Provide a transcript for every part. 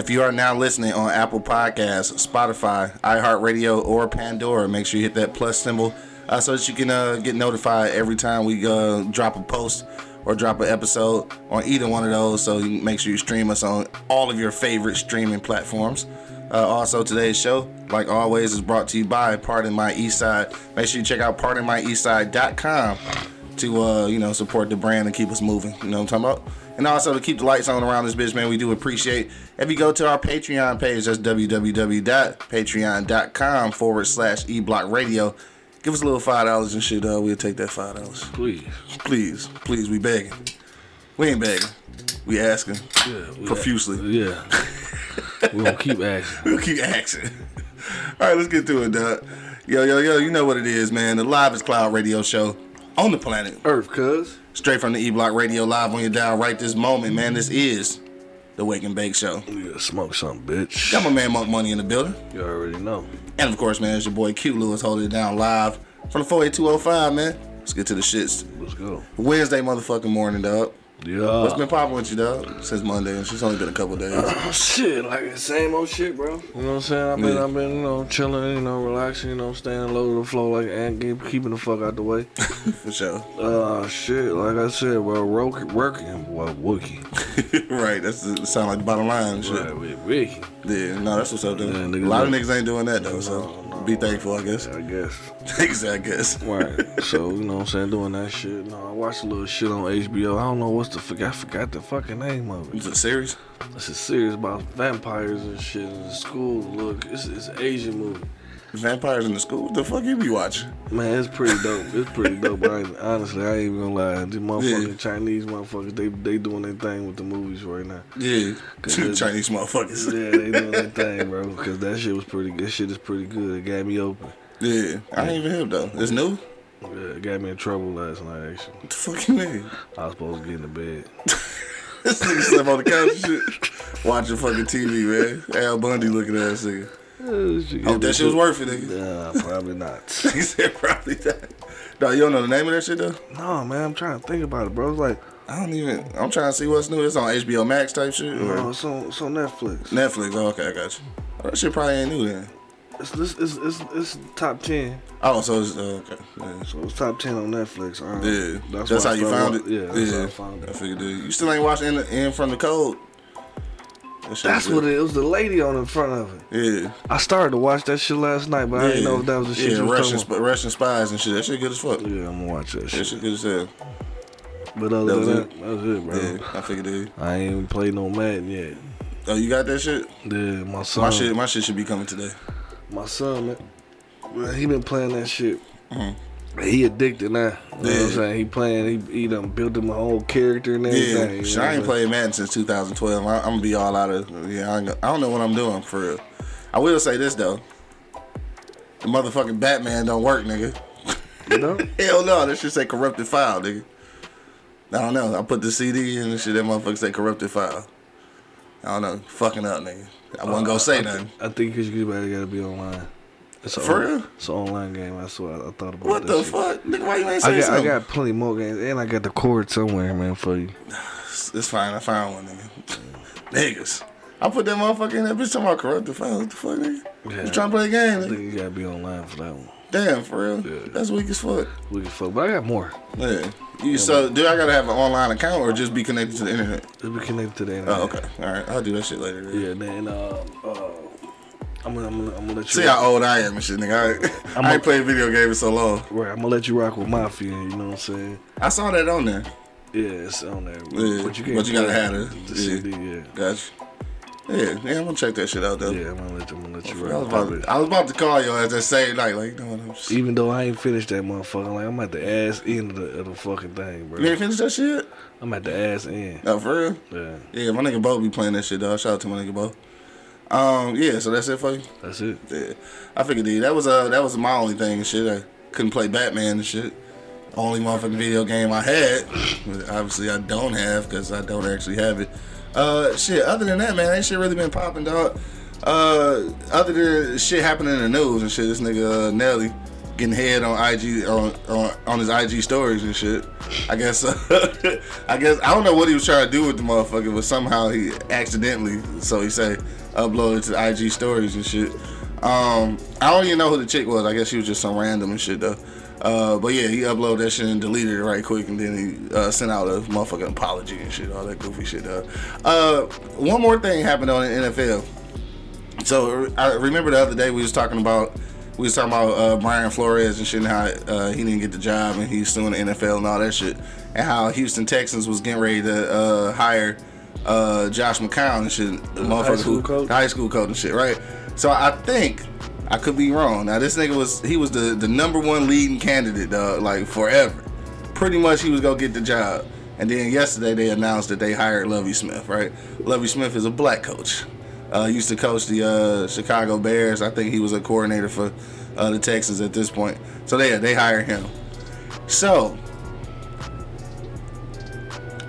If you are now listening on Apple Podcasts, Spotify, iHeartRadio, or Pandora, make sure you hit that plus symbol uh, so that you can uh, get notified every time we uh, drop a post or drop an episode on either one of those. So make sure you stream us on all of your favorite streaming platforms. Uh, also, today's show, like always, is brought to you by Pardon My Eastside. Make sure you check out pardonmyeastside.com to uh, you know support the brand and keep us moving. You know what I'm talking about? And also to keep the lights on around this bitch, man. We do appreciate if you go to our Patreon page. That's www.patreon.com forward slash eblock radio. Give us a little five dollars and shit. Uh, we'll take that five dollars. Please. Please, please, we begging. We ain't begging. We asking Yeah. we- profusely. Yeah. we gonna keep asking. We'll keep asking. All right, let's get to it, Doug. Yo, yo, yo, you know what it is, man. The Live Cloud radio show on the planet. Earth, cuz. Straight from the E Block Radio live on your dial right this moment, man. This is the Wake and Bake Show. Yeah, smoke something, bitch. Got my man Monk Money in the building. You already know. And of course, man, it's your boy Q Lewis holding it down live from the 48205, man. Let's get to the shits. Let's go. Wednesday motherfucking morning, dog. Yeah. What's been popping with you, dog? Since Monday, and she's only been a couple days. Oh, shit, like the same old shit, bro. You know what I'm saying? I've been, Yeah. I've been, you know, chilling, you know, relaxing, you know, staying low to the flow, like, and keep- keeping the fuck out the way. For sure. Uh, shit, like I said, bro, working, working, well, Wookie. right, that's the sound like the bottom line shit. Right, with Ricky, Yeah, no, that's what's up, though. Yeah, a lot of niggas ain't doing that, though, so No, no. Be thankful, I guess. I guess. Thanks, I guess. Right. so, you know what I'm saying, doing that shit. No, I watched a little shit on HBO. I don't know what's the fuck, I forgot the fucking name of it. it. Is it serious? It's a series about vampires and shit in the school. Look, it's, it's an Asian movie. Vampires in the school? What the fuck you be watching? Man, it's pretty dope. It's pretty dope. I ain't, honestly, I ain't even gonna lie. These motherfucking Yeah. Chinese motherfuckers, they they doing their thing with the movies right now. Yeah, Good. Chinese motherfuckers. Yeah, they doing their thing, bro. Because that shit was pretty. That shit is pretty good. It got me open. Yeah, I ain't even hip though. It's new. Yeah, it got me in trouble last night. Actually, What the fuck you mean? I was supposed to get in the bed. This nigga slept on the couch and shit, watching fucking TV, man. Al Bundy looking at that nigga. Hope that shit was worth it, nigga. Nah, probably not. He said probably that. No, you don't know the name of that shit though. no, man, I'm trying to think about it, bro. It's like, I don't even. I'm trying to see what's new. It's on HBO Max type shit or no, it's on, it's on Netflix. Netflix. Oh, okay, I got you. Oh, that shit probably ain't new then. It's, it's, it's, it's, it's top 10. Oh, so it's uh, okay. Yeah. So it's top 10 on Netflix. Um, Yeah, that's, why how I you found it. Yeah, that's how I found I it. figured. Dude. You still ain't watching in, in from the code. That That's was what it, it was. The lady on the front of it. Yeah. I started to watch that shit last night, but I didn't know if that was the shit yeah, was Russian, sp- Russian spies and shit. That shit good as fuck. Yeah, I'm gonna watch that shit. That shit. good as hell. But other That than was that, it? that's it, bro. Yeah, I figured dude. I ain't even played no Madden yet. Oh, you got that shit? Yeah, my son. My shit, my shit should be coming today. My son, man, man, he been playing that shit. Mm-hmm. He addicted now. You know what I'm. Saying? He playing. He, he done built him a whole character and everything. Yeah, I ain't played Madden since 2012. I, I'm gonna be all out of. Yeah, I, I don't know what I'm doing for real. I will say this though. The motherfucking Batman don't work, nigga. You know? Hell no, that shit say corrupted file, nigga. I don't know. I put the CD in and shit. That motherfucker say corrupted file. I don't know. Fucking up, nigga. I wasn't gonna say nothing. I think because you gotta be online. It's a For real? It's an online game. That's what I, I thought about. What the shit. fuck, nigga? Why you ain't I say got, I got plenty more games, and I got the cord somewhere, man, for you. It's fine. I found one, nigga. Niggas. I put that motherfucker in that bitch talking about corrupted file. What the fuck, nigga? Yeah. You trying to play a game, I nigga? think you gotta be online for that one. Damn, for real? Yeah. That's weak as fuck. We can fuck, but I got more. Yeah. You, so, do I gotta have an online account or just be connected to the internet? Let's be connected to the internet. Oh, okay. All right. I'll do that shit later. then. Yeah, then uh, uh, I'm gonna, I'm gonna, I'm gonna let you. See how old I am and shit, nigga. I, I'm I a- ain't played video games so long. Right, I'm gonna let you rock with Mafia. You know what I'm saying? I saw that on there. Yeah, it's on there. Yeah, but you can't. but you gotta have it. The Yeah. CD, yeah. Gotcha. Yeah, yeah, I'm gonna check that shit out though. Yeah, I'm gonna let you, I'm gonna let you I was, about, I was about to call you at that same night, like, you know what? I'm just, Even though I ain't finished that motherfucker, like I'm at the ass end of the, of the fucking thing, bro. you ain't finished that shit? I'm at the ass end. No, for real? Yeah, Yeah, my nigga Bo be playing that shit, dog. Shout out to my nigga Bo. Um, yeah, so that's it for you. that's it. Yeah, I figured dude, that was uh that was my only thing and shit. I couldn't play Batman and shit. Only motherfucking video game I had. Obviously, I don't have because I don't actually have it. Uh, shit. Other than that, man, ain't shit really been popping, dog. Uh, other than shit happening in the news and shit, this nigga uh, Nelly getting head on IG on, on on his IG stories and shit. I guess uh, I guess I don't know what he was trying to do with the motherfucker, but somehow he accidentally, so he say, uploaded to IG stories and shit. Um, I don't even know who the chick was. I guess she was just some random and shit though. Uh, but yeah, he uploaded that shit and deleted it right quick, and then he uh, sent out a motherfucking apology and shit, all that goofy shit. Though. Uh, one more thing happened on the NFL. So I remember the other day we was talking about we was talking about uh, Brian Flores and shit and how uh, he didn't get the job and he's suing the NFL and all that shit, and how Houston Texans was getting ready to uh, hire uh, Josh McCown and shit, the motherfucker school who coach? high school coach and shit, right? So I think I could be wrong. Now this nigga was he was the the number one leading candidate, dog, like forever. Pretty much he was gonna get the job. And then yesterday they announced that they hired Lovie Smith, right? Lovie Smith is a black coach. Uh, used to coach the uh, Chicago Bears. I think he was a coordinator for uh, the Texans at this point. So they they hired him. So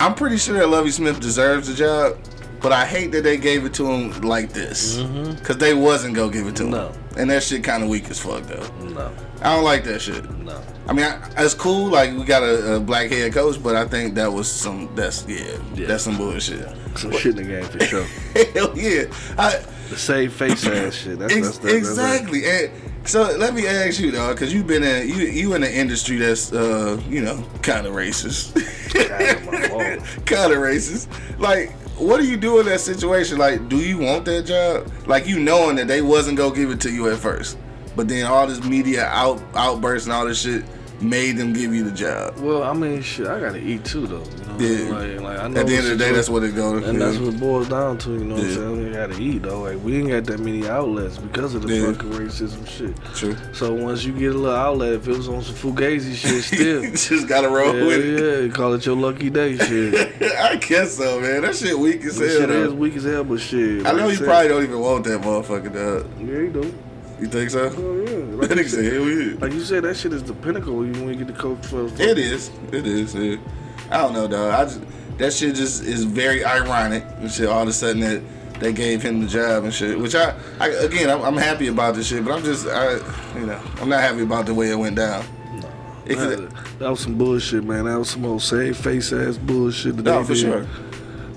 I'm pretty sure that Lovie Smith deserves the job, but I hate that they gave it to him like this mm-hmm. because they wasn't gonna give it to him. No. And that shit kind of weak as fuck though. No, I don't like that shit. no. I mean, I, it's cool. Like we got a, a black head coach, but I think that was some. That's yeah, Yeah. that's some bullshit. Some shit in the game for sure. Hell yeah. I, The same face ass shit. That's, ex- that's, that's, exactly. And so let me ask you, dog, because you've been in you you in an industry that's uh you know kind of racist, kind of racist. Like, what do you do in that situation? Like, do you want that job? Like, you knowing that they wasn't gonna give it to you at first, but then all this media out outbursts and all this shit made them give you the job. Well, I mean, shit, I gotta eat too, though. You know, Yeah. like, like I know At the end of the day, that's what it goes. And that's what it boils down to, you know what Yeah. I'm saying? We gotta eat though. Like we ain't got that many outlets because of the Yeah. fucking racism shit. True. So once you get a little outlet, if it was on some fugazi shit still. just gotta roll yeah, with it. yeah, call it your lucky day shit. I guess so, man. That shit weak as That hell. shit is weak as hell, but shit. I know you probably don't even want that motherfucker, dog. Yeah, you do. You think so? Oh yeah. Like you, said, hell yeah. like you said, that shit is the pinnacle you, when you get the coach for. for It is. It is. Yeah. I don't know, dog. I just that shit just is very ironic and shit. All of a sudden that they gave him the job and shit. Which I, I again, I'm, I'm happy about this shit, but I'm just, I, you know, I'm not happy about the way it went down. It could- That, was some bullshit, man. That was some old save face ass bullshit. That no, for did. sure.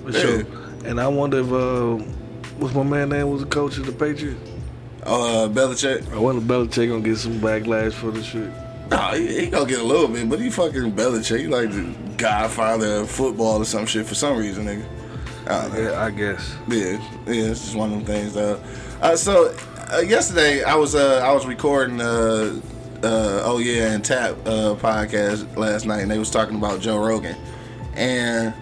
For Yeah. sure. And I wonder if uh, what's my man name was the coach of the Patriots. Uh, Belichick. I wonder Belichick gonna get some backlash for the shit. Nah, he, he gonna get a little bit, but he fucking Belichick. He like the godfather of football or some shit for some reason, nigga. I don't know. Yeah, I guess. Yeah, yeah, it's just one of them things. though. Uh, so uh, yesterday I was uh, I was recording uh, uh, oh yeah and tap uh, podcast last night, and they was talking about Joe Rogan, and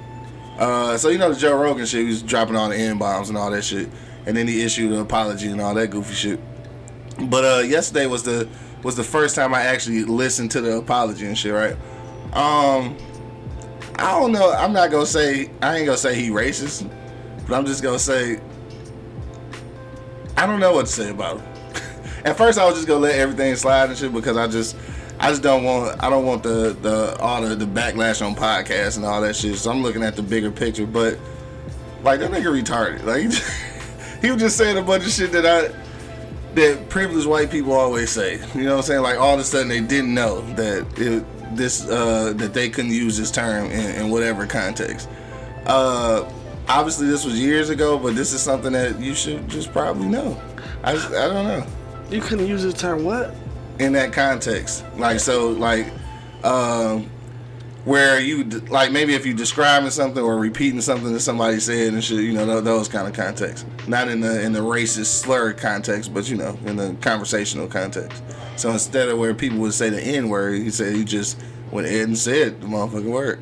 uh, so you know the Joe Rogan shit, he was dropping all the n bombs and all that shit, and then he issued an apology and all that goofy shit. But uh, yesterday was the was the first time I actually listened to the apology and shit, right? Um, I don't know. I'm not gonna say I ain't gonna say he racist, but I'm just gonna say I don't know what to say about him. At first, I was just gonna let everything slide and shit because I just I just don't want I don't want the the all the, the backlash on podcasts and all that shit. So I'm looking at the bigger picture. But like that nigga retarded. Like he was just saying a bunch of shit that I that privileged white people always say. You know what I'm saying? Like all of a sudden they didn't know that it, this uh, that they couldn't use this term in, in whatever context. Uh, obviously, this was years ago, but this is something that you should just probably know. I just, I don't know You couldn't use this term what? in that context. Like so, like um, where you like maybe if you're describing something or repeating something that somebody said and shit, you know, those kind of contexts. Not in the in the racist slur context, but you know, in the conversational context. So instead of where people would say the N word, he said he just went ahead and said the motherfucking word.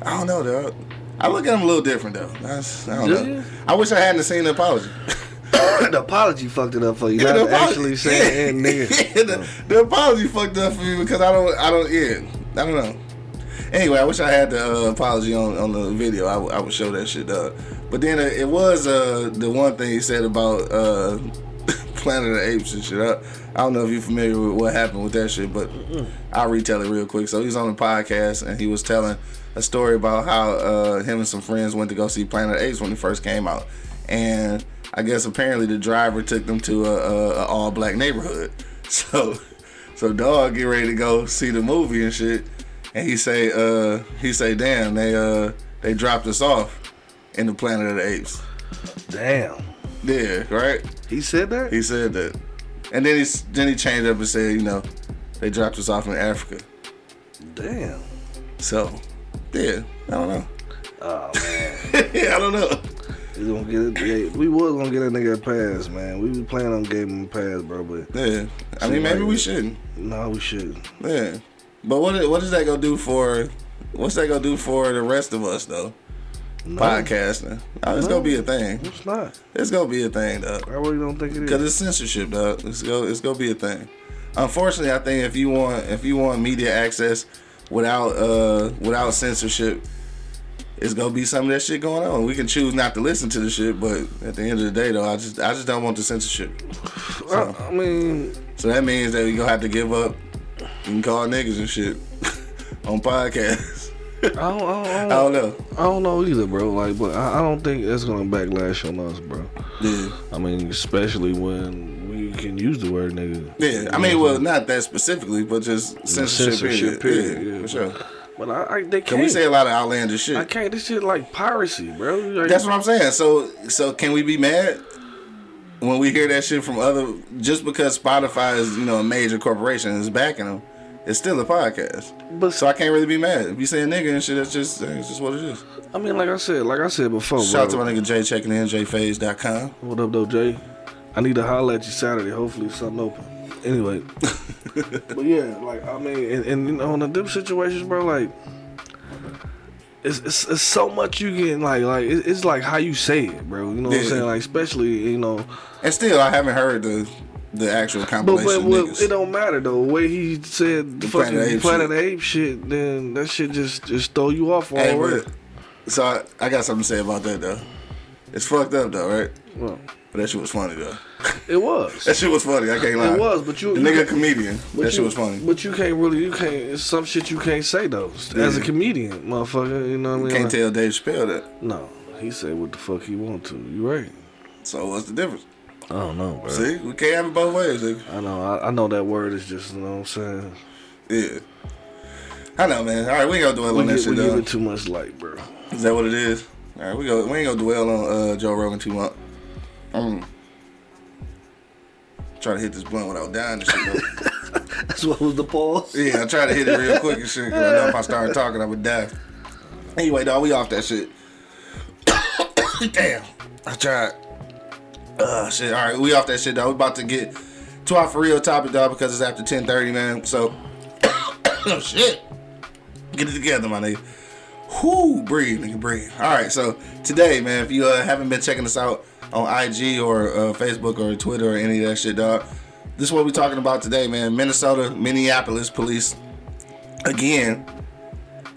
I don't know, dog. I look at him a little different though. That's, I don't Do know. you? I wish I hadn't seen the apology. the apology fucked it up for you. Yeah, not apology- actually saying yeah, nigga. yeah, the, the apology fucked up for me because I don't, I don't, yeah, I don't know. Anyway, I wish I had the uh, apology on, on the video. I, would- would show that shit up. But then uh, it was uh, the one thing he said about uh, Planet of the Apes and shit. I, I don't know if you're familiar with what happened with that shit, but I'll retell it real quick. So he was on the podcast and he was telling a story about how uh, him and some friends went to go see Planet of the Apes when it first came out, and I guess apparently the driver took them to a, a, a all black neighborhood. So, so dog get ready to go see the movie and shit, and he say, uh, he say, damn, they uh, they dropped us off in the Planet of the Apes. Damn. Yeah, right. He said that? He said that, and then he then he changed up and said, you know, they dropped us off in Africa. Damn. So, yeah, I don't know. Oh man. yeah, I don't know. We gonna get it. we was gonna get a nigga a pass, man. We was planning on giving him a pass, bro, but Yeah, I mean maybe we shouldn't. no, we shouldn't. Yeah, but what what is that gonna do for? What's that gonna do for the rest of us though? Podcasting. Oh, it's No. gonna be a thing. It's not. It's gonna be a thing though. I really don't think it Cause it's censorship, dog. It's go, it's gonna be a thing. Unfortunately, I think if you want if you want media access without uh without censorship, it's gonna be some of that shit going on. We can choose not to listen to the shit, but at the end of the day, though, I just I just don't want the censorship. I, I mean, So that means that we gonna have to give up and call niggas and shit on podcasts. I don't, I don't, I I don't, don't know. I don't know either, bro. Like, but I, I don't think it's gonna backlash on us, bro. Yeah. I mean, especially when we can use the word nigga. Yeah, I mean, well, not that specifically, but just censorship, censorship period. period, Yeah, yeah. for sure. But I, I they can't. Can we say a lot of outlandish shit? I can't. This shit like piracy, bro. Like, That's what I'm saying. So, so can we be mad when we hear that shit from other? Just because Spotify is, you know, a major corporation is backing them, it's still a podcast. But So I can't really be mad. If you say a nigga and shit, that's just it's just what it is. I mean, like I said, like I said before, Shout out to my nigga Jay checking in, jphase.com. What up, though, Jay? I need to holler at you Saturday. Hopefully, something open. Anyway, but yeah, like I mean, and, and you know, in the dip situations, bro, like it's, it's it's so much you can like like it- it's like how you say it, bro. You know what I'm saying? Like especially you know, And still, I haven't heard the the actual but compilation. but what, niggas. it don't matter though. The way he said the, fucking Planet Planet, Ape shit. Ape shit, then that shit just just throw you off Hey, already. but, so I, I got something to say about that though. It's fucked up though, right? Well, But that shit was funny though. it was. That shit was funny. I can't lie. It was, but you the nigga comedian. but That shit you- was funny. But you can't really, you can't. It's some shit you can't say though. As a comedian, motherfucker, you know what I mean? You can't Like- tell Dave Chappelle that. No, he said what the fuck he want to. You right? So what's the difference? I don't know, bro. See, we can't have it both ways. Nigga. I know, I, I know that word is just, you know what I'm saying. Yeah. I know, man. All right, we ain't gonna dwell We, on that give, we shit it too much light, bro. Is that what it is? All right, we go. We ain't gonna dwell on uh, Joe Rogan too much. Um, try to hit this blunt without dying and shit. Though. That's what was the pause. Yeah, I tried to hit it real quick and shit. Cause I know if I started talking, I would die. Anyway, dog, we off that shit. Damn, I tried. Uh, shit. All right, we off that shit, dog. We about to get to our for real topic, dog, because it's after ten thirty, man. So, oh shit, get it together, my nigga. Whoo, breathe, nigga, breathe. All right, so today, man, if you uh, haven't been checking us out on IG or uh, Facebook or Twitter or any of that shit, dog, this is what we're talking about today, man. Minnesota, Minneapolis police, again,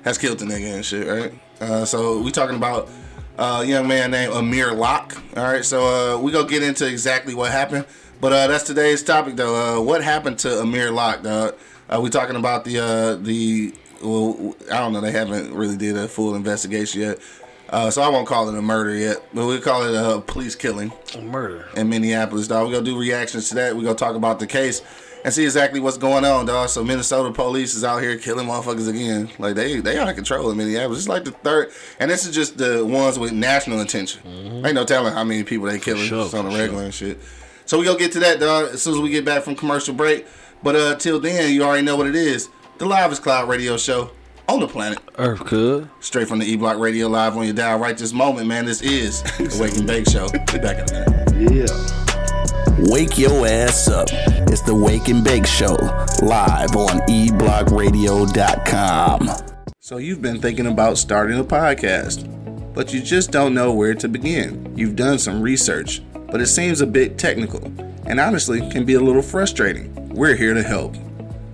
has killed the nigga and shit, right? Uh, so we talking about uh, a young man named Amir Locke. All right, so uh, we gonna get into exactly what happened, but uh, that's today's topic, though. Uh, what happened to Amir Locke, dog? Uh, we talking about the uh, the well, I don't know. They haven't really did a full investigation yet, uh, so I won't call it a murder yet, but we call it a police killing A Murder. in Minneapolis, dog. We're gonna do reactions to that. We're gonna talk about the case and see exactly what's going on, dog. So Minnesota police is out here killing motherfuckers again. Like they they out of control in Minneapolis. It's like the third and this is just the ones with national attention. Ain't no telling how many people they killing sure, just on the for regular and shit. So we gonna get to that, dog, as soon as we get back from commercial break. But uh till then, you already know what it is. The Live Cloud Radio Show on the planet. Earth could. Straight from the E Block Radio Live on your dial right this moment, man. This is the Wake and Bake Show. Be back in a minute. Yeah. Wake your ass up. It's the Wake and Bake Show, live on eblockradio.com. So you've been thinking about starting a podcast. but you just don't know where to begin. You've done some research, but it seems a bit technical and honestly can be a little frustrating. We're here to help.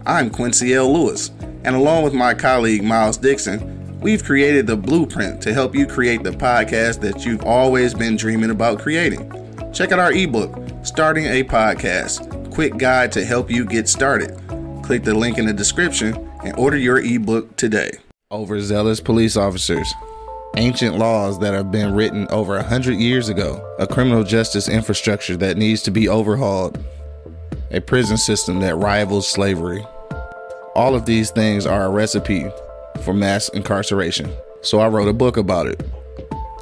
I'm Quincy L. Lewis, and along with my colleague Miles Dixon, we've created the blueprint to help you create the podcast that you've always been dreaming about creating. Check out our ebook, Starting a Podcast Quick Guide to Help You Get Started. Click the link in the description and order your ebook today. Overzealous police officers. Ancient laws that have been written over a hundred years ago, a criminal justice infrastructure that needs to be overhauled, a prison system that rivals slavery. All of these things are a recipe for mass incarceration. So I wrote a book about it.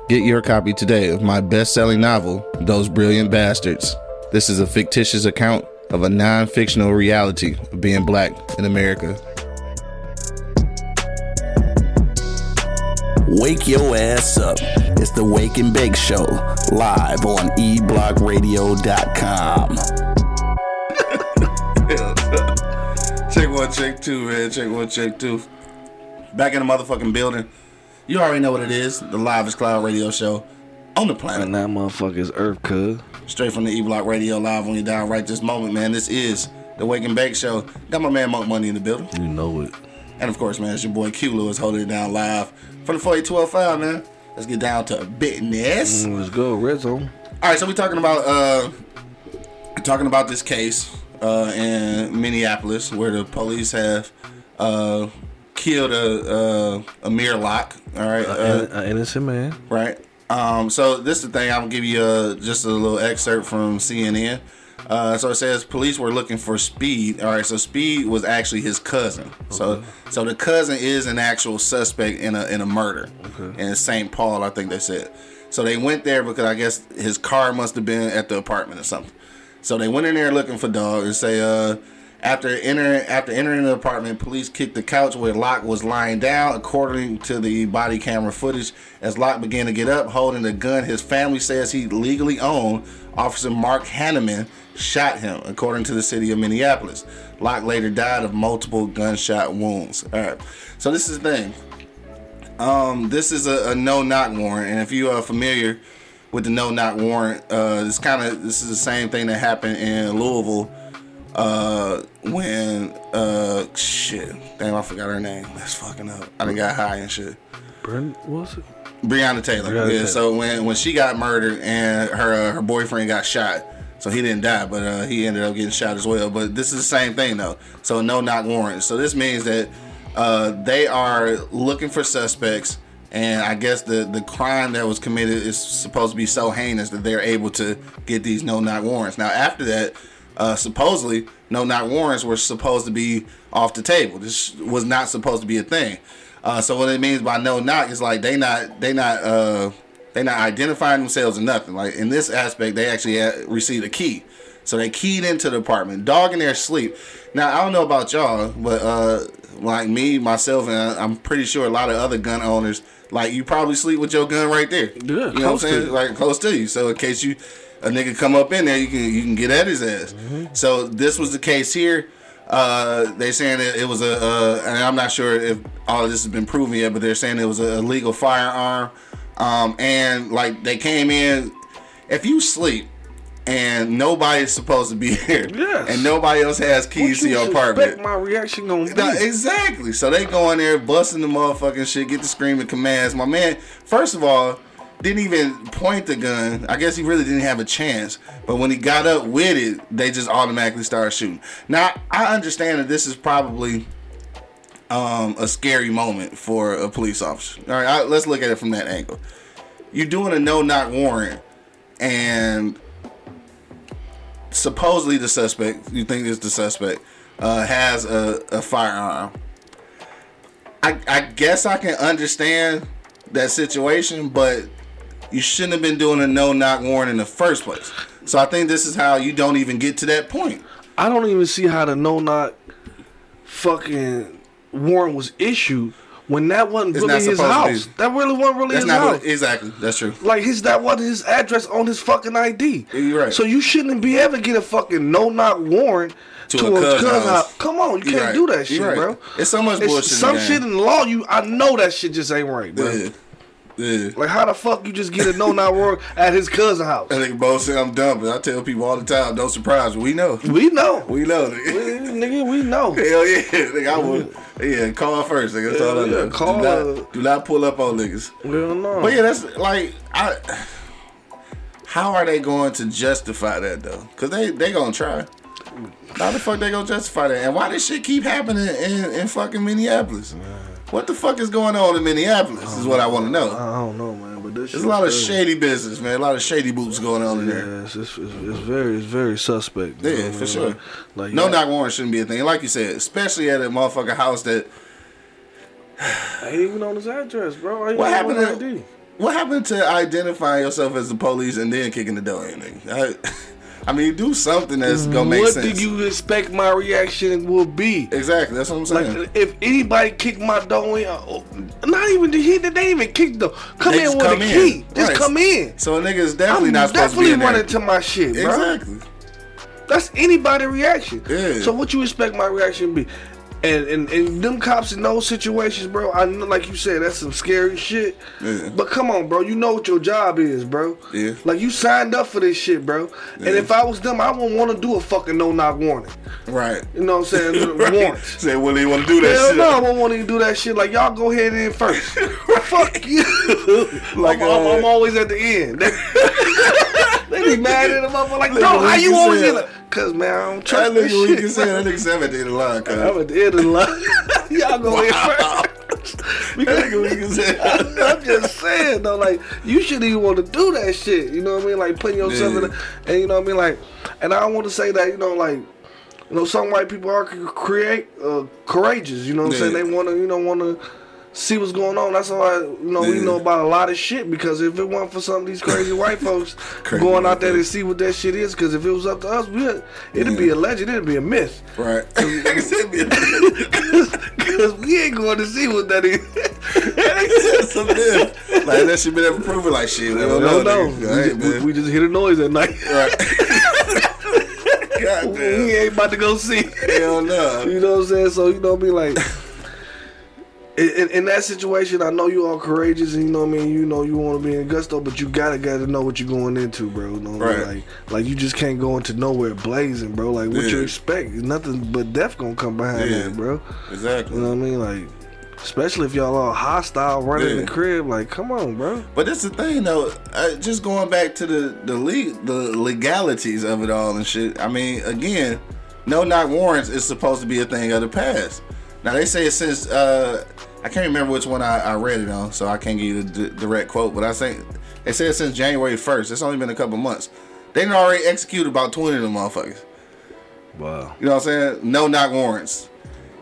Get your copy today of my best selling novel, Those Brilliant Bastards. This is a fictitious account of a non fictional reality of being black in America. Wake your ass up. It's the Wake and Bake Show, live on eblockradio.com. check one, check two, man. Check one, check two. Back in the motherfucking building. You already know what it is. The livest cloud radio show on the planet. And that motherfucker's Earth, cuz. Straight from the E Block Radio live on your down right this moment, man. This is the Wake and Bake Show. Got my man Monk Money in the building. You know it. And of course, man, it's your boy Q Lewis holding it down live from the 48205, man. Let's get down to business. Mm, Let's go, Red Zone. All right, so we're talking about uh talking about this case uh in Minneapolis where the police have uh killed a uh Amir Locke. All right, uh, An innocent man. right. Um, so this is the thing. I'm gonna give you uh just a little excerpt from CNN. Uh, so it says police were looking for Speed. All right, so Speed was actually his cousin. So so the cousin is an actual suspect in a in a murder in St. Paul, I think they said. So they went there because I guess his car must have been at the apartment or something. So they went in there looking for dog and say uh after entering after entering the apartment, police kicked the couch where Locke was lying down. According to the body camera footage, as Locke began to get up, holding the gun his family says he legally owned, Officer Mark Hanneman shot him. According to the city of Minneapolis, Locke later died of multiple gunshot wounds. All right, so this is the thing. Um, this is a, a no-knock warrant, and if you are familiar with the no-knock warrant, uh, kind of this is the same thing that happened in Louisville uh when uh shit. Damn I forgot her name. That's fucking up. I done got high and shit. Brent, what was it? Breonna Taylor. Breonna yeah Taylor. so when when she got murdered and her uh, her boyfriend got shot so he didn't die but uh he ended up getting shot as well. But this is the same thing though. So no knock warrants. so this means that uh they are looking for suspects and I guess the the crime that was committed is supposed to be so heinous that they're able to get these no knock warrants. Now after that uh, supposedly no knock warrants were supposed to be off the table. This was not supposed to be a thing. Uh, so what it means by no knock is like they not they not uh, they not identifying themselves or nothing. Like in this aspect, they actually had, received a key. So they keyed into the apartment, dog in their sleep. Now I don't know about y'all, but uh, like me, myself, and I'm pretty sure a lot of other gun owners, like you probably sleep with your gun right there. Yeah, you know what I'm saying? Like close to you. So in case you a nigga come up in there, you can you can get at his ass. So this was the case here. Uh, they saying that it was a, uh, and I'm not sure if all of this has been proven yet, but they're saying it was a illegal firearm. Um, and like they came in, if you sleep and nobody's supposed to be here, Yes. and nobody else has keys to you your apartment, my reaction gonna be? exactly. So they go in there busting the motherfucking shit, get the screaming commands. My man, first of all, didn't even point the gun. I guess he really didn't have a chance. But when he got up with it, they just automatically started shooting. Now I understand that this is probably um, a scary moment for a police officer. All right, I, let's look at it from that angle. You're doing a no-knock warrant, and supposedly the suspect, you think is the suspect, uh, has a, a firearm. I, I guess I can understand that situation, but you shouldn't have been doing a no knock warrant in the first place. So I think this is how you don't even get to that point. I don't even see how the no knock fucking warrant was issued when that wasn't It's really his house. That really wasn't really That's his house. what, exactly. That's true. Like his that wasn't his address on his fucking ID. You're right. So you shouldn't be to get a fucking no knock warrant To to, a a cousin house. Come on, you You're can't right. do that shit, right. bro. It's so much bullshit Some shit in the law, you I know that shit just ain't right, bro. Yeah. Yeah. Like how the fuck you just get a no knock warrant at his cousin house? I think both say I'm dumb, but I tell people all the time, don't surprise me. We know. We know. We know. We- Nigga. nigga, we know. Hell yeah. Nigga, I would. Yeah, call first. Nigga. That's all I Yeah, know. yeah, call, do, not, do not pull up on niggas. Hell no. But yeah, that's like I. How are they going to justify that though? Cause they they gonna try. How the fuck they gonna justify that? And why this shit keep happening in, in fucking Minneapolis? What the fuck is going on in Minneapolis? Is what I want to know. I don't know, man. But this There's a lot of shady business, man. A lot of shady boots going on in there. Yeah, it's, it's, it's, it's very it's very suspect. Yeah, know for sure. Like, like No yeah, knock warrant shouldn't be a thing. Like you said, especially at a motherfucker house that. I ain't even on his address, bro. I What happened to ID. What happened to identifying yourself as the police and then kicking the door in? I, mean, do something that's gonna make what sense. What do you expect my reaction will be? Exactly. That's what I'm saying. Like if anybody kick my door in, uh, not even the hit, they ain't even kick the come They in with come a in. key. Just Right. come in. so a nigga is definitely I'm not supposed definitely to be in running to my shit, bro. Exactly. That's anybody reaction. Yeah. So what you expect my reaction to be? And, and and them cops in those situations, bro. I know, like you said, that's some scary shit. Yeah. But come on, bro. You know what your job is, bro. Yeah. Like you signed up for this shit, bro. And if I was them, I wouldn't want to do a fucking no knock warning. Right. You know what I'm saying? right. Warrants. Say, well, you want to do that Hell shit? no, I won't want to do that shit. Like y'all go ahead in first. Fuck you. Like, I'm, I'm- uh, I'm always at the end. They, be mad at the motherfucker. Like, bro, how you you always said. like? Cause man, I don't That trust this nigga, shit. can say that nigga seven at the end of the line. cuz. I'm at the end of the line. y'all go in first. That Because nigga, we can say. I'm just saying though, like you shouldn't even want to do that shit. You know what I mean? Like putting yourself in, Yeah. a, and you know what I mean? Like, and I don't want to say that you know like. You know, some white people are create uh, courageous. You know what I'm saying? They want to, you know, want to see what's going on. That's why, you know, we know about a lot of shit. Because if it weren't for some of these crazy white folks Crazy going out there to see what that shit is, because if it was up to us, we it'd be a legend. It'd be a myth. Right. Nigga said me- Because we ain't going to see what that is. Myth. Like that shit been ever proven. Like shit. We don't know. No, no. nigga. We, Hey, just, we, we just hear the noise at night. Right. God we ain't about to go see. Hell no. You know what I'm saying? So you know what I mean? Like in, in, that situation, I know you are courageous, and you know what I mean. You know you want to be in gusto, but you gotta gotta know what you're going into, bro. You know what I mean? Right. Like like you just can't go into nowhere blazing, bro. Like what you Yeah. expect? Nothing but death gonna come behind Yeah. that, bro. Exactly. You know what I mean? Like. Especially if y'all all hostile running Yeah. the crib, like, come on, bro. But that's the thing, though. Uh, just going back to the the the legalities of it all and shit. I mean, again, no knock warrants is supposed to be a thing of the past. Now they say it since uh, I can't remember which one I, I read it on, so I can't give you the d- direct quote. But I think they said since January first. It's only been a couple months. They done already executed about twenty of them motherfuckers. Wow. You know what I'm saying? No knock warrants.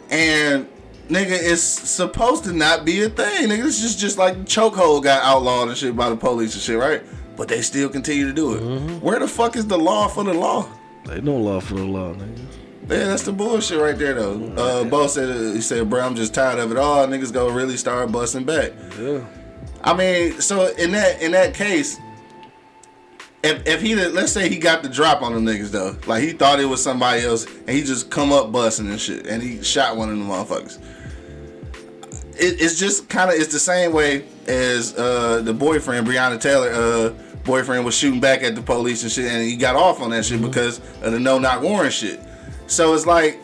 And nigga, it's supposed to not be a thing. Nigga, it's just just like chokehold got outlawed and shit by the police and shit, right? But they still continue to do it. Mm-hmm. Where the fuck is the law for the law? They no law for the law, nigga. Yeah, that's the bullshit right there though. Uh Bo said he said, bro, I'm just tired of it all. Niggas go really start busting back. Yeah. I mean, so in that in that case, if if he let's say he got the drop on them niggas though, like he thought it was somebody else, and he just come up busting and shit, and he shot one of them motherfuckers. It, it's just kind of it's the same way as uh, the boyfriend Breonna Taylor uh, boyfriend was shooting back at the police and shit, and he got off on that shit because of the no knock warrant shit. So it's like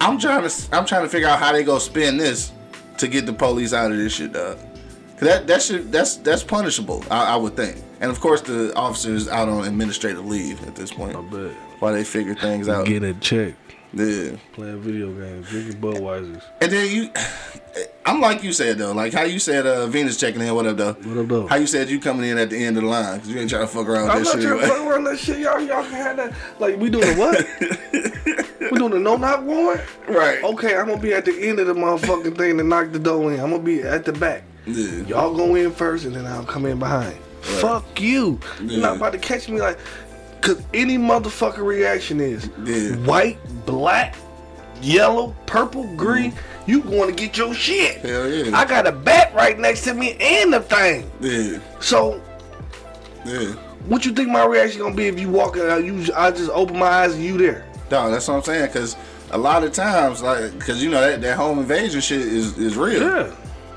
I'm trying to I'm trying to figure out how they go spin this to get the police out of this shit, dog. That that should that's that's punishable, I, I would think. And of course, the officers out on administrative leave at this point I bet. while they figure things out. Get it checked. Yeah. Playing video games, drinking Budweisers. And then you, I'm like you said though, like how you said uh, Venus checking in. What up though? What up, though? How you said you coming in at the end of the line because you ain't trying to fuck around I'm with not that shit. trying to fuck around that shit. Y'all, y'all can have that. Like, we doing a what? we doing a no knock warrant? Right. Okay, I'm gonna be at the end of the motherfucking thing to knock the door in. I'm gonna be at the back. Yeah. Y'all go in first and then I'll come in behind. Fuck you. You're not about to catch me like, cause any motherfucker reaction is Yeah. white, black, yellow, purple, green. Mm-hmm. You going to get your shit. Hell yeah. I got a bat right next to me and the thing. Yeah. So Yeah. What you think my reaction gonna be if you walk out? You, I just open my eyes and you there. Dog, that's what I'm saying. Because a lot of times, like, because you know that, that home invasion shit is is real. Yeah.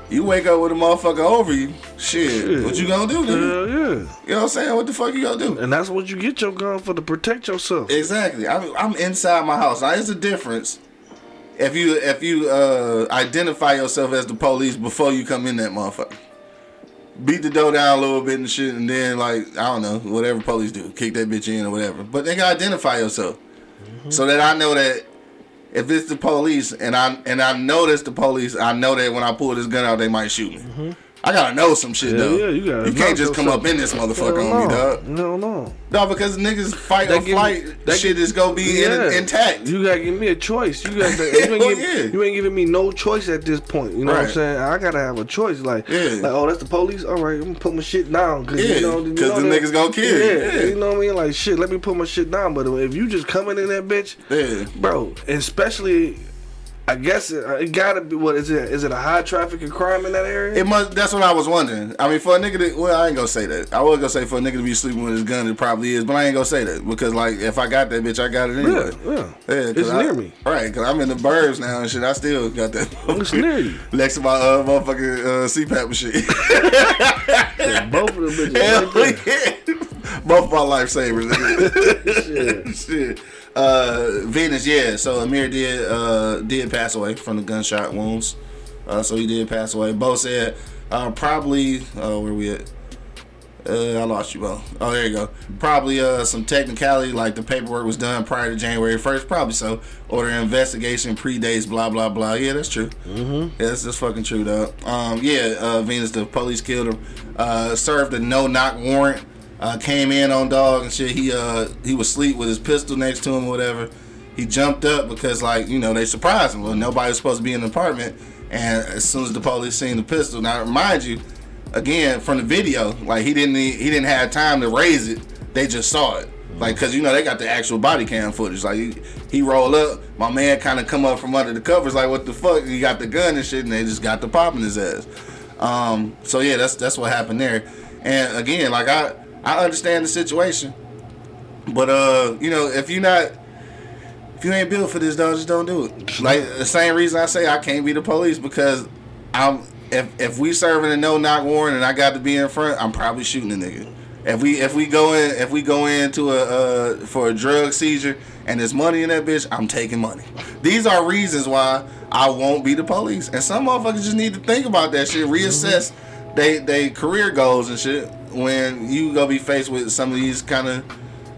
You wake up with a motherfucker over you. Shit, Shit. what you gonna do, nigga? Hell yeah. You know what I'm saying? What the fuck you gonna do? And that's what you get your gun for to protect yourself. Exactly. I'm, I'm inside my house. Now, there's a difference if you if you uh, identify yourself as the police before you come in that motherfucker. Beat the door down a little bit and shit, and then like I don't know whatever police do, kick that bitch in or whatever. But they gotta identify yourself so that I know that if it's the police and I and I know the police, I know that when I pull this gun out, they might shoot me. Mm-hmm. I gotta know some shit Hell though. yeah, you gotta can't know just come up in this motherfucker on me, dog. No, no. No, because niggas fight That or give me- flight that shit is gonna be in, intact. You gotta give me a choice. You got you, ain't Well, give, yeah. you ain't giving me no choice at this point. You know what I'm saying? I gotta have a choice. Like, Yeah. like oh, that's the police. All right, I'm gonna put my shit down. Cause Yeah, you know, you 'cause know the niggas gonna kill you. Yeah, Yeah. you know what I mean? Like, shit, let me put my shit down. But if you just coming in that bitch, Yeah. bro, especially, I guess it, it gotta be. What is it? Is it a high traffic of crime in that area? It must. That's what I was wondering. I mean, for a nigga to, well, I ain't gonna say that. I was gonna say for a nigga to be sleeping with his gun, it probably is, but I ain't gonna say that because, like, if I got that bitch, I got it anyway. yeah, yeah. Yeah, It's I- near me. Right, because I'm in the burbs now and shit. I still got that. It's near you. Next to my uh, motherfucking uh, CPAP shit. Both of them bitches. Hell right yeah. Both my lifesavers. nigga. Shit. Uh, Venus, yeah. So Amir did uh, did pass away from the gunshot wounds. Uh, so he did pass away. Bo said uh, probably. Uh, where we at? Uh, I lost you, Bo. Oh, there you go. Probably uh, some technicality, like the paperwork was done prior to January first. Probably so. Order investigation predates. Blah blah blah. Yeah, that's true. Mm-hmm. Yeah, that's, that's fucking true, though. Um, yeah, uh, Venus, the police killed him. Uh, served a no knock warrant. Uh, came in on dog and shit. He uh he was asleep with his pistol next to him or whatever. He jumped up because like you know they surprised him. Well, nobody was supposed to be in the apartment. And as soon as the police seen the pistol, now remind you, again from the video, like he didn't he didn't have time to raise it. They just saw it, like because you know they got the actual body cam footage. Like he, he rolled up, my man kind of come up from under the covers, like what the fuck? He got the gun and shit, and they just got the pop in his ass. Um, so yeah, that's that's what happened there. And again, like I I understand the situation, but uh, you know if you're not if you ain't built for this, dog, just don't do it. Like the same reason I say I can't be the police because I'm if if we serving a no knock warrant and I got to be in front, I'm probably shooting a nigga. If we if we go in if we go into a uh, for a drug seizure and there's money in that bitch, I'm taking money. These are reasons why I won't be the police. And some motherfuckers just need to think about that shit, reassess they they career goals and shit when you gonna be faced with some of these kind of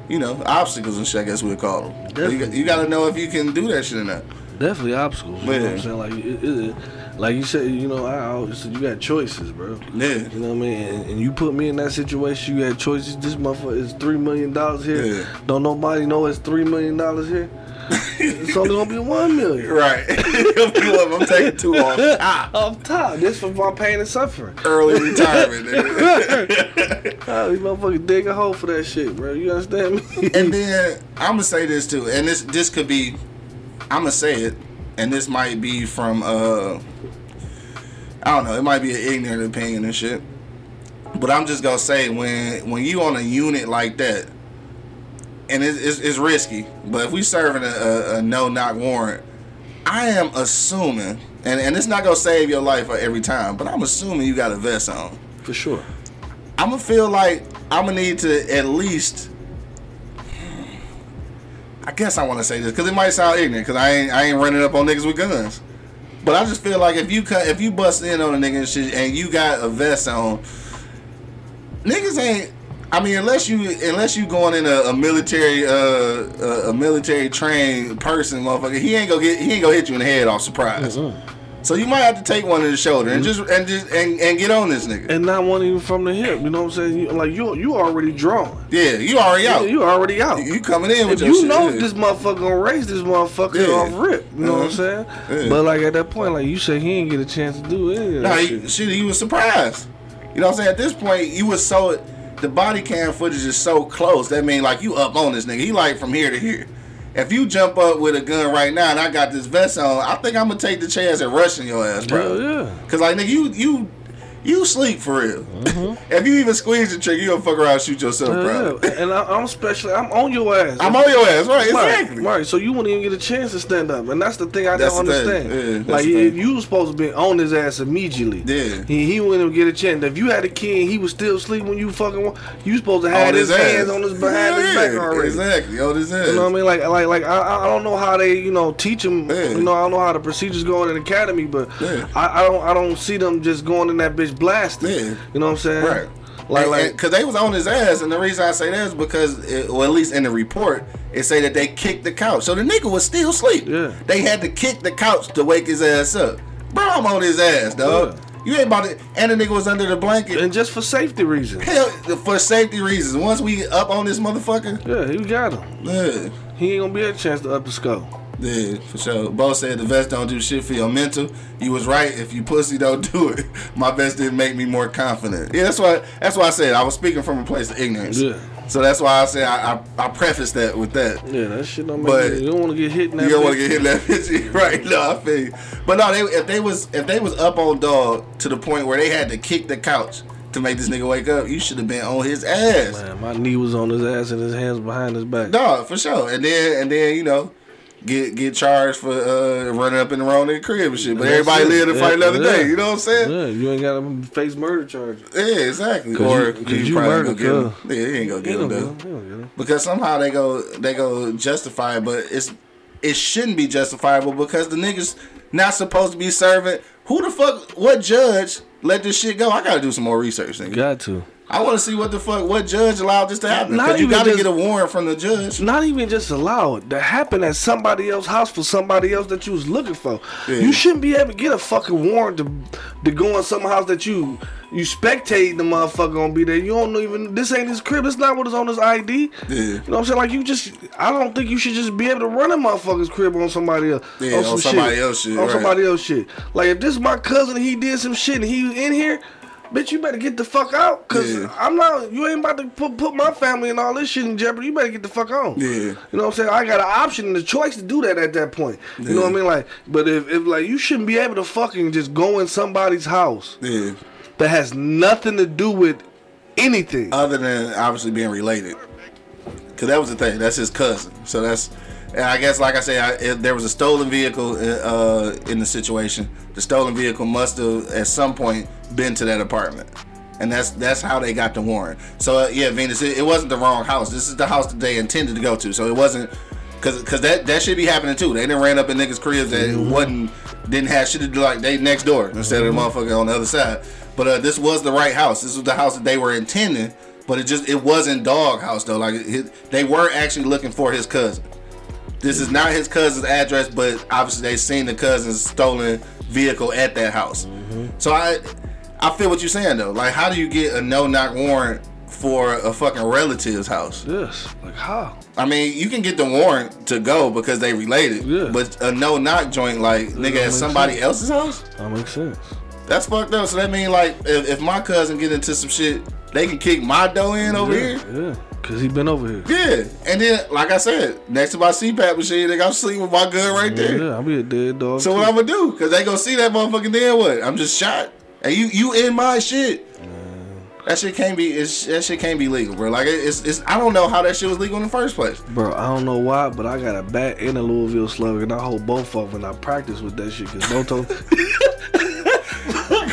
you know obstacles and shit. I guess we'd call them. You, got- you got to know if you can do that shit or not. Definitely obstacles. You know what I'm saying? Like, it, it, like you said, you know, I always said you got choices, bro. Yeah. You know what I mean? And, and you put me in that situation, you had choices. This motherfucker is three million dollars here. Yeah. Don't nobody know it's three million dollars here. It's only gonna be one million. Right. I'm taking two off top. Off top, this for my pain and suffering. Early retirement. Oh, these motherfuckers dig a hole for that shit, bro. You understand me? and then I'm gonna say this too, and this this could be, I'm gonna say it, and this might be from uh, I don't know, it might be an ignorant opinion and shit, but I'm just gonna say when when you on a unit like that, and it's, it's, it's risky, but if we serving a, a, a no knock warrant, I am assuming, and and it's not gonna save your life every time, but I'm assuming you got a vest on. for sure. I'm gonna feel like I'm gonna need to at least. I guess I want to say this because it might sound ignorant because I ain't I ain't running up on niggas with guns, but I just feel like if you cut if you bust in on a nigga and shit and you got a vest on, niggas ain't. I mean, unless you unless you going in a, a military uh a, a military trained person, motherfucker, he ain't gonna get he ain't gonna hit you in the head off surprise. So you might have to take one in the shoulder and just and just and, and get on this nigga. And not one even from the hip. You know what I'm saying? You, like you, you already drawn. Yeah, you already Yeah, out. you already out. You coming in with if your you shit, know yeah. this motherfucker gonna raise this motherfucker Yeah. off rip, you know what I'm Uh-huh. saying? Yeah. But like at that point, like you said, he ain't get a chance to do it. No, he, shit. shit, he was surprised. You know what I'm saying? At this point, you was so the body cam footage is so close. That mean like you up on this nigga. He like from here to here. If you jump up with a gun right now and I got this vest on, I think I'm gonna take the chance at rushing your ass, bro. Hell yeah. Cause like nigga, you you you sleep for real. if you even squeeze the trigger, you gonna fuck around and shoot yourself, Mm-hmm. Yeah, And I, I'm especially, I'm on your ass. I'm on your ass, right? Right, Exactly. right. So you wouldn't even get a chance to stand up, and that's the thing I That's don't thing. understand. Yeah, like the you, was supposed to be on his ass immediately. Yeah. he, he wouldn't even get a chance. If you had a kid, and he was still asleep when you fucking. You supposed to have his, his hands on his behind his back already. Exactly. On his ass. You know what I mean? Like, like, like I- I, don't know how they, you know, teach them. Yeah. You know, I don't know how the procedures go in the academy, but Yeah. I, I don't, I don't see them just going in that bitch blasted. Yeah. You know what I'm saying? Right. Like, And- like, cause they was on his ass, and the reason I say that is because, it, well, at least in the report, it say that they kicked the couch, so the nigga was still asleep. Yeah. They had to kick the couch to wake his ass up. Bro, I'm on his ass, dog. Yeah. You ain't about to, and the nigga was under the blanket. and just for safety reasons. Hell, for safety reasons. Once we up on this motherfucker, Yeah, he got him. yeah, He ain't gonna be a chance to up the score. Yeah, for sure. Bo said the vest don't do shit for your mental. You was right. If you pussy don't do it, my vest didn't make me more confident. Yeah, that's why. That's why I said I was speaking from a place of ignorance. Yeah. So that's why I said I, I, I prefaced that with that. Yeah, that shit don't make But- you, you don't want to get hit in that You don't want to get hit in that bitch, right? No, I feel you. But no, they, if they was if they was up on dog to the point where they had to kick the couch to make this nigga wake up, you should have been on his ass. Man, my knee was on his ass and his hands behind his back. Dog, for sure. And then and then you know. Get get charged for uh, running up in the wrong nigga crib and shit. But That's everybody it. live to fight another yeah. day. You know what I'm saying? Yeah, you ain't got to face murder charges. Yeah, exactly. or you- 'cause you probably murdered, ain't gonna get him. Yeah, he ain't gonna get him don't though. get him. He don't get him. because somehow they go they go justify it, but it's it shouldn't be justifiable because the niggas not supposed to be serving. Who the fuck? What judge let this shit go? I gotta do some more research, nigga. Got to. I want to see what the fuck what judge allowed this to happen. Not you even gotta get a warrant from the judge. Not even just allowed to happen at somebody else's house for somebody else that you was looking for. Yeah. You shouldn't be able to get a fucking warrant to to go in some house that you you spectate the motherfucker gonna be there. You don't know even this ain't his crib. It's not what is on his ID. Yeah. You know what I'm saying? Like you just I don't think you should just be able to run a motherfucker's crib on somebody else. Yeah, on some somebody else shit, On right. somebody else shit. Like if this my cousin he did some shit and he was in here. Bitch, you better get the fuck out, cause Yeah. I'm not. You ain't about to put, put my family and all this shit in jeopardy. You better get the fuck on. Yeah. You know what I'm saying? I got an option and the choice to do that at that point. Yeah. You know what I mean? Like, but if, if like you shouldn't be able to fucking just go in somebody's house Yeah. that has nothing to do with anything. Other than obviously being related, because that was the thing. That's his cousin. So that's. And I guess, like I said, I, there was a stolen vehicle uh, in the situation. The stolen vehicle must have, at some point, been to that apartment, and that's that's how they got the warrant. So uh, yeah, Venus, it, it wasn't the wrong house. This is the house that they intended to go to. So it wasn't because because that that should be happening too. They didn't ran up in niggas' cribs that wasn't didn't have shit to do like they next door instead of the motherfucker on the other side. But uh, this was the right house. This was the house that they were intending. But it just it wasn't dog house though. Like it, they were actually looking for his cousin. This is not his cousin's address, but obviously they seen the cousin's stolen vehicle at that house. Mm-hmm. So I I feel what you're saying though. Like how do you get a no knock warrant for a fucking relative's house? yes. Like how? I mean, you can get the warrant to go because they related. Yeah. But a no knock joint like nigga at somebody sense. else's house? That makes sense. That's fucked up. So that mean like if, if my cousin get into some shit, they can kick my dough in over yeah, here. Yeah. Cause he been over here. Yeah, and then like I said, next to my CPAP machine, they got sleep with my gun right there. Yeah, I'll be a dead dog. So too. what I'm gonna do? Cause they gonna see that motherfucking then what? I'm just shot, and you you in my shit. That shit can't be. It's, that shit can't be legal, bro. Like it's, it's. I don't know how that shit was legal in the first place. Bro, I don't know why, but I got a bat and a Louisville slugger, and I hold both of them, and I practice with that shit, of them,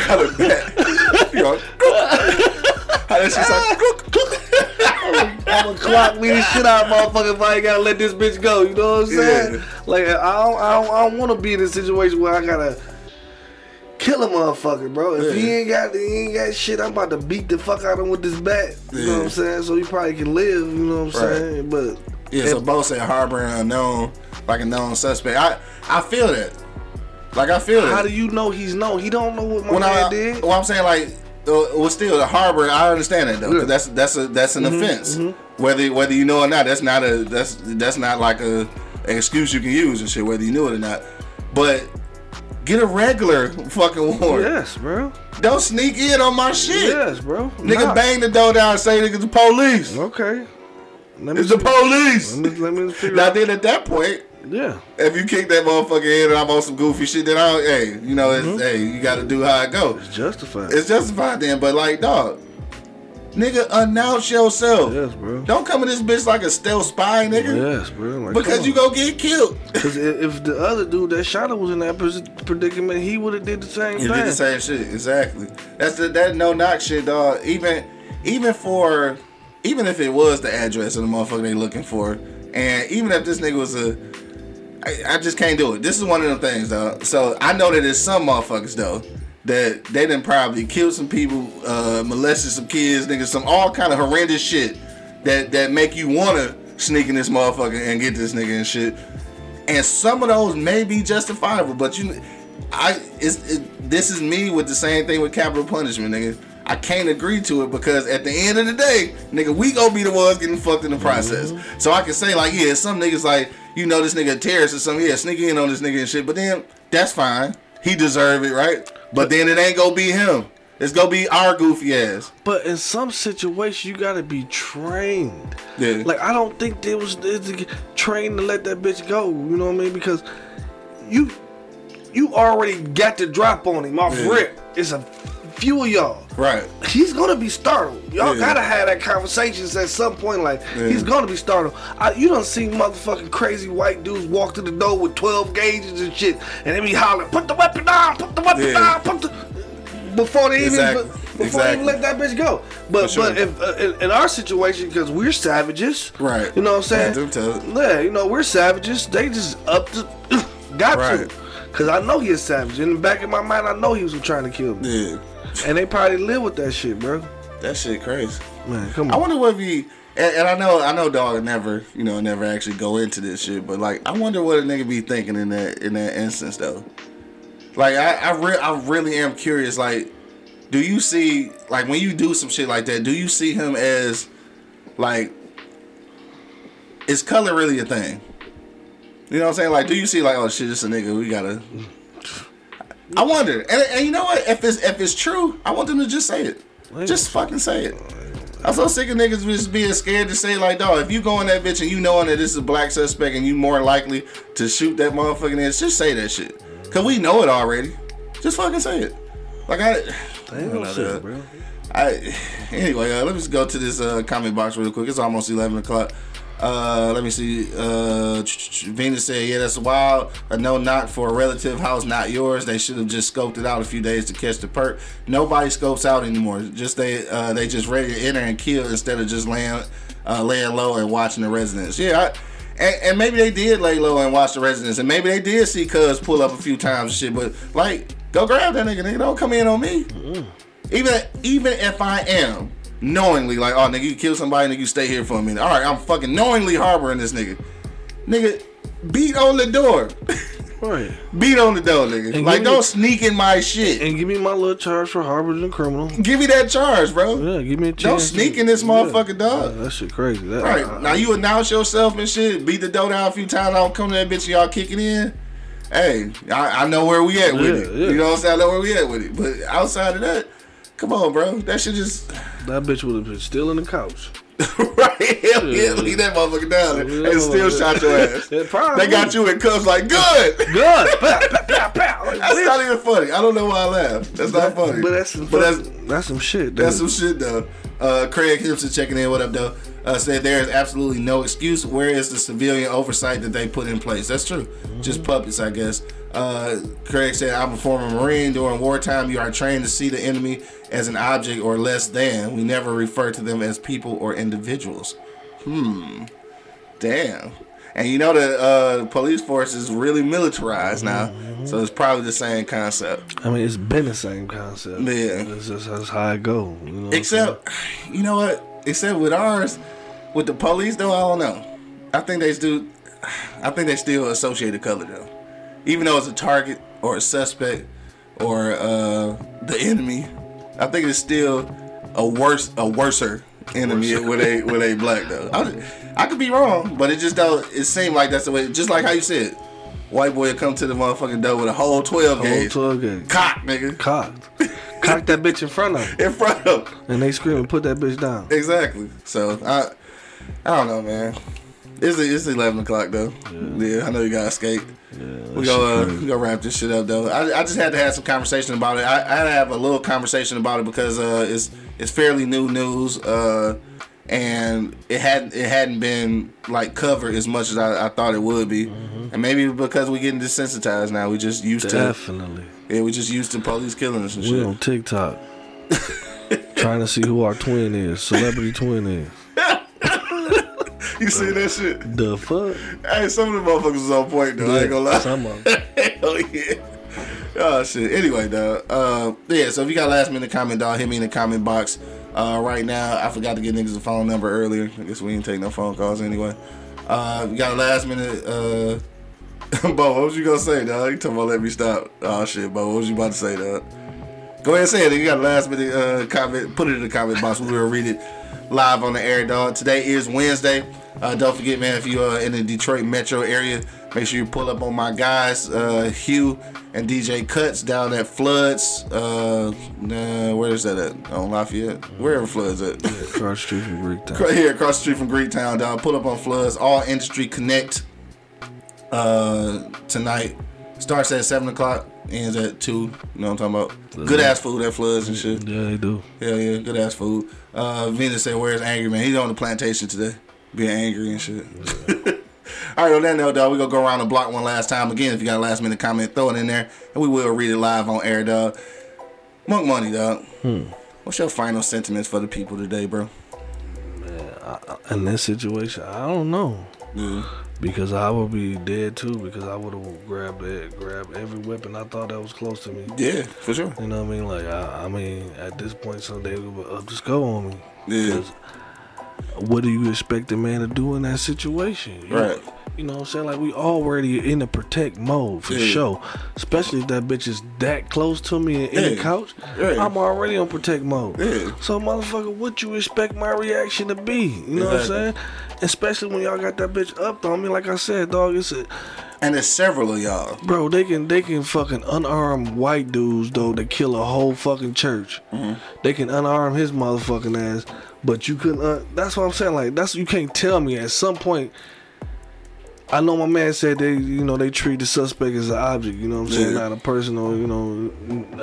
Got a bat. You know, how that shit sound? I'm gonna clock me the shit out, motherfucker, if I ain't gotta let this bitch go, you know what I'm saying? Yeah. Like, I don't, I don't, I don't wanna be in a situation where I gotta kill a motherfucker, bro. If he ain't got, he ain't got shit, I'm about to beat the fuck out of him with this bat, you know what I'm saying? So he probably can live, you know what I'm Right. saying? But, Yeah, so both said harboring a known, like a known suspect. I I feel that. Like I feel it. how do you know he's known? He don't know what my when man I, did. well, I'm saying like, well, still the harbor. I understand that though. Yeah. that's that's a that's an Mm-hmm, offense. Whether whether you know or not, that's not a that's that's not like a an excuse you can use and shit. Whether you knew it or not, but get a regular fucking warrant. Yes, bro. Don't sneak in on my shit. Yes, bro. Nigga, Nah. bang the door down and say nigga the police. Okay. Let me It's the police. Let me, let me figure Now out. then, at that point, Yeah. If you kick that motherfucker in and I'm on some goofy shit, then I hey, you know, it's, mm-hmm. hey, you got to do how it goes. It's justified. It's justified then, but like, dog, nigga, announce yourself. yes, bro. Don't come in this bitch like a stealth spy, nigga. Yes, bro. Like, Because you go get killed. Because if the other dude that shot him was in that predicament, he would have did the same You thing. did the same shit, exactly. That's the that no knock shit, dog. Even even for even if it was the address of the motherfucker they looking for, and even if this nigga was a, I, I just can't do it. This is one of them things, though. So I know that there's some motherfuckers though that they done probably killed some people, uh, molested some kids, niggas, some all kind of horrendous shit that that make you wanna sneak in this motherfucker and get this nigga and shit and some of those may be justifiable, but you, I, it's, it, this is me with the same thing with capital punishment, nigga. I can't agree to it because at the end of the day, nigga, we gonna be the ones getting fucked in the process. Mm-hmm. So I can say like, yeah, some niggas like, you know, this nigga a terrorist or something, yeah, sneak in on this nigga and shit. But then that's fine, he deserve it, right? But then it ain't gonna be him. It's gonna be our goofy ass. But in some situations, you gotta be trained. Yeah. Like I don't think they was they was trained to let that bitch go. You know what I mean? Because you you already got the drop on him off Yeah. rip. It's a few of y'all. Right. He's gonna be startled. Y'all Yeah. gotta have that conversation at some point. Like Yeah. he's gonna be startled. I, you don't see motherfucking crazy white dudes walk to the door with twelve gauges and shit, and they be hollering, "Put the weapon down! Put the weapon Yeah. down! Put the." Before they Exactly. even before they Exactly. even let that bitch go. But sure. but if uh, in, in our situation, because we're savages, Right. You know what I'm saying? Yeah, Yeah, you know we're savages. They just up to got Right. to. Cause I know he's savage. In the back of my mind, I know he was trying to kill me. Yeah. And they probably live with that shit, bro. That shit crazy. Man, come on. I wonder what he and, and I know I know dog never you know never actually go into this shit, but like I wonder what a nigga be thinking in that in that instance though. Like I I, re- I really am curious. Like, do you see like when you do some shit like that? Do you see him as like is color really a thing? You know what I'm saying? Like, do you see like oh shit, this a nigga? We gotta. I wonder, and, and you know what? If it's if it's true, I want them to just say it. Just fucking say it. I'm so sick of niggas just being scared to say like, dog, if you go in that bitch and you knowing that this is a black suspect and you more likely to shoot that motherfucking ass, just say that shit. Cause we know it already. Just fucking say it. Like I, no shit, bro. I anyway, uh, let me just go to this uh, comment box real quick. It's almost eleven o'clock. Uh, let me see. Uh, Venus said, "Yeah, that's wild. A no knock for a relative house, not yours. They should have just scoped it out a few days to catch the perk. Nobody scopes out anymore. Just they, uh, they just ready to enter and kill instead of just laying, uh, laying low and watching the residents. Yeah, I, and, and maybe they did lay low and watch the residents, and maybe they did see Cuz pull up a few times and shit. But like, go grab that nigga. Nigga, don't come in on me. Even even if I am knowingly like, oh nigga, you kill somebody, nigga, you stay here for a minute. All right, I'm fucking knowingly harboring this nigga. Nigga, beat on the door. Right. beat on the door, nigga. And like, don't sneak in my shit. And give me my little charge for harboring a criminal. Give me that charge, bro. Yeah, give me a chance. Don't sneak in this motherfucker, dog. Yeah, that shit crazy. That, Right I- now, you announce yourself and shit. Beat the door down a few times. I don't come to that bitch. and Y'all kicking in. Hey, I, I know where we at with Yeah, it. You know what I'm saying? I know where we at with it. But outside of that, come on, bro. That shit just that bitch would have been still in the couch. right. Hell yeah, leave that motherfucker down there and still shot your ass. They got you in cuffs like good. Good. pow, pow, pow, pow. Like, That's bitch. not even funny. I don't know why I laugh. That's not funny. But that's some, but that's that's some shit. That's some shit though. Uh, Craig Himpson checking in. What up, though? Uh, said there is absolutely no excuse. Where is the civilian oversight that they put in place? That's true. Just puppets, I guess. Uh, Craig said, "I'm a former Marine. During wartime, you are trained to see the enemy as an object or less than. We never refer to them as people or individuals." Hmm. Damn. And you know the uh, police force is really militarized now, so it's probably the same concept. I mean, it's been the same concept. Yeah. It's just that's how it go. You know Except, you know what? Except with ours, with the police though, I don't know. I think they do. I think they still associate the color though, even though it's a target or a suspect or uh, the enemy. I think it's still a worse, a worser enemy with a with a black though. I, I could be wrong, but it just don't. It seemed like that's the way. Just like how you said, white boy come to the motherfucking door with a whole twelve? Whole gauge, 12 gauge. cock nigga, Cocked. Cock that bitch in front of him. in front of him. And they scream and put that bitch down. Exactly. So I, I don't know, man. It's it's eleven o'clock though. Yeah, I know you gotta skate. we go uh, we gonna wrap this shit up though. I, I just had to have some conversation about it. I, I had to have a little conversation about it because uh, it's it's fairly new news. Uh, and it hadn't it hadn't been like covered as much as I, I thought it would be, and maybe because we're getting desensitized now, we just used to Definitely. yeah, we just used to police killing us and We shit. on TikTok. trying to see who our twin is. Celebrity twin is. You see that shit? The fuck? Hey, some of the motherfuckers was on point though. I ain't gonna lie. Some of 'em. Hell yeah. Oh shit. Anyway, though, Uh, yeah. So if you got last minute comment, dog, hit me in the comment box. Uh, right now, I forgot to get niggas a phone number earlier. I guess we didn't take no phone calls anyway. Uh, you got a last minute. Uh, Bo, what was you gonna say, dog? You talking about let me stop? Oh shit, Bo, what was you about to say, dog? Go ahead and say it. You got a last minute uh, comment. Put it in the comment box. We will read it live on the air, dog. Today is Wednesday. Uh, don't forget, man, if you are in the Detroit metro area, make sure you pull up on my guys, uh, Hugh and DJ Cuts down at Floods. Uh, nah, where is that at? On Lafayette? Wherever Floods at. Cross Street from Greektown. Right here across the street from Greektown, dog. Pull up on Floods. All Industry Connect uh, tonight. Starts at 7 o'clock, ends at 2. You know what I'm talking about? Good ass food at Floods and shit. Yeah, they do. Hell yeah, good ass food. Uh, Venus said, "Where's Angry Man? He's on the plantation today, being angry and shit." All right, on that note, dog, we gonna go around the block one last time. Again, if you got a last minute comment, throw it in there, and we will read it live on air, dog. Monk Money, dog. Hmm. What's your final sentiments for the people today, bro? Man, in this situation, I don't know. Yeah. Because I would be dead too. Because I would have grabbed it, grabbed every weapon I thought that was close to me. Yeah, for sure. You know what I mean? Like I, I mean, at this point, someday we would up just go on me. Yeah. What do you expect a man to do in that situation? You Right. You know what I'm saying? Like we already in the protect mode for Yeah. sure. Especially if that bitch is that close to me and in the couch. Yeah. I'm already on protect mode. Yeah. So motherfucker, what you expect my reaction to be? You know what I'm saying? Especially when y'all got that bitch up on me. Like I said, dog, it's a And there's several of y'all. Bro, they can they can fucking unarm white dudes though that kill a whole fucking church. Mm-hmm. They can unarm his motherfucking ass, but you couldn't. Uh, that's what I'm saying. Like that's you can't tell me at some point. I know my man said they, you know, they treat the suspect as an object. You know what I'm saying, Yeah. not a person or you know,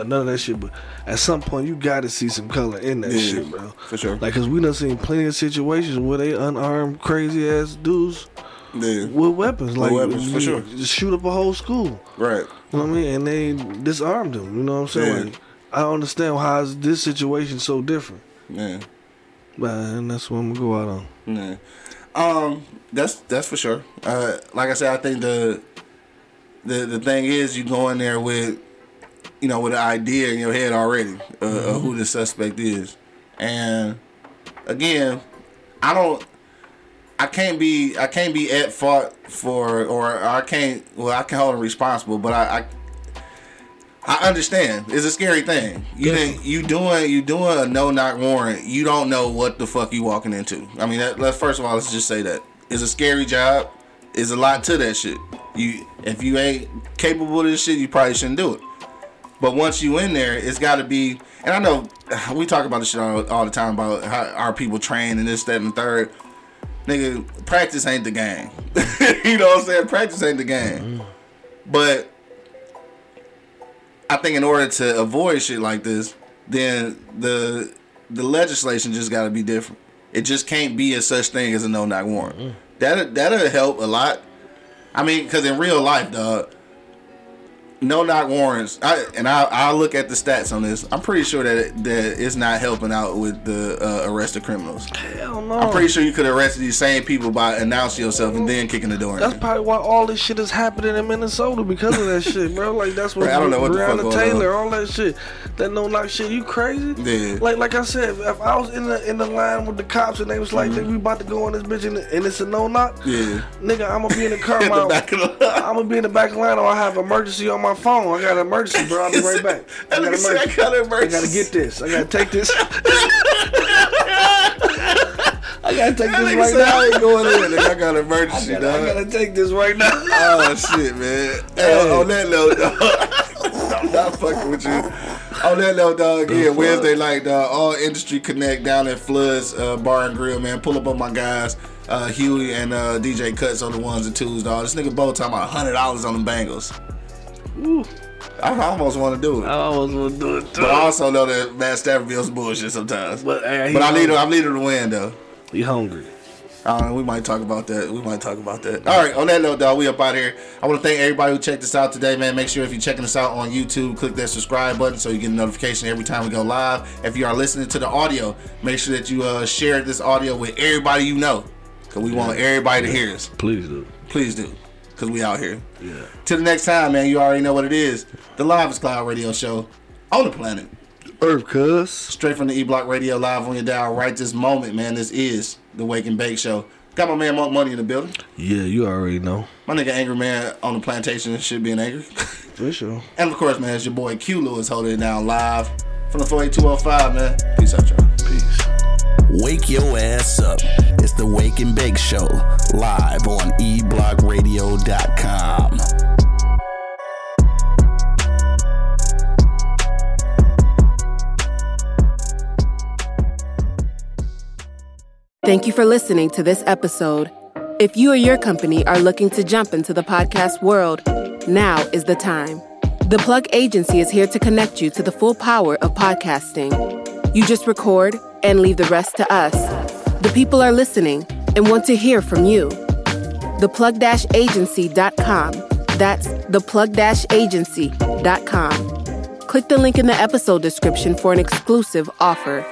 none of that shit. But at some point, you got to see some color in that Yeah, shit, bro. for sure. Like, cause we done seen plenty of situations where they unarmed crazy ass dudes Yeah. with weapons, like weapons, for sure. just shoot up a whole school. Right. You know what I mean? And they disarmed them. You know what I'm saying? Yeah. Like, I don't understand how is this situation so different. Yeah. But and that's what I'm gonna go out on. Yeah. Um, that's that's for sure. Uh, like I said, I think the the the thing is you go in there with you know with an idea in your head already uh, of who the suspect is, and again, I don't. I can't be I can't be at fault for or I can't well I can hold him responsible but I, I I understand. It's a scary thing. You didn't, you doing you doing a no knock warrant. You don't know what the fuck you walking into. I mean, that, let's first of all let's just say that it's a scary job. It's a lot to that shit. You if you ain't capable of this shit, you probably shouldn't do it. But once you in there, it's got to be. And I know we talk about this shit all, all the time about how our people train and this, that, and the third. Nigga, practice ain't the game. you know what I'm saying? Practice ain't the game. Mm-hmm. But I think in order to avoid shit like this, then the the legislation just got to be different. It just can't be a such thing as a no knock warrant. Mm. That that'll help a lot. I mean, because in real life, dog, no knock warrants. I and I I look at the stats on this. I'm pretty sure that it, that it's not helping out with the uh, of criminals. Hell no. I'm pretty sure you could arrest these same people by announcing yourself and then kicking the door. That's in. probably why all this shit is happening in Minnesota because of that shit, bro. Like that's what Right, I don't know what the fuck Breonna Taylor, all that shit. That no knock shit. You crazy? Yeah. Like like I said, if I was in the in the line with the cops and they was like, "Nigga, we about to go on this bitch and, and it's a no knock. Yeah. Nigga, I'm gonna be in the car. In the my- back of the line. I'm gonna be in the back of the line or I have emergency on my phone. I got an emergency, bro. I'll be right back. I got said, I emergency. got an I gotta get this. I gotta take this. I gotta take this right said, I now. ain't going in. Nigga, I got an emergency, I gotta, I gotta take this right now. Oh shit, man. Hey, on that note, dog. I'm not fucking with you. On that note, dog, yeah, Wednesday night, dog, all industry connect down at Floods uh, Bar and Grill, man. Pull up on my guys, uh, Huey and uh, DJ Cuts on the ones and twos, dog. This nigga Bo talking about hundred dollars on the Bengals. Ooh, I almost want to do it. I almost want to do it too. But I also know that Matt feels bullshit sometimes. But, hey, But I need him. I need him to win though. He hungry. I. We might talk about that. We might talk about that. All right. On that note, dog, we up out here. I want to thank everybody who checked us out today, man. Make sure if you're checking us out on YouTube, click that subscribe button so you get a notification every time we go live. If you are listening to the audio, make sure that you uh, share this audio with everybody you know, cause we want everybody to hear us. Please do. Please do, cause we out here. Yeah. Till the next time, man. You already know what it is. The Live Cloud Radio Show on the planet. Earth, cuz. Straight from the E Block Radio live on your dial right this moment, man. This is the Wake and Bake Show. Got my man Monk Money in the building. Yeah, you already know. My nigga Angry Man on the plantation should be an angry. For sure. and of course, man, it's your boy Q Lewis holding it down live from the 48205, man. Peace out, y'all. Peace. Wake your ass up. The Wake and Bake Show, live on eblockradio.com. Thank you for listening to this episode. If you or your company are looking to jump into the podcast world, now is the time. The Plug Agency is here to connect you to the full power of podcasting. You just record and leave the rest to us. The people are listening and want to hear from you. Theplug-agency.com. That's theplug-agency.com. Click the link in the episode description for an exclusive offer.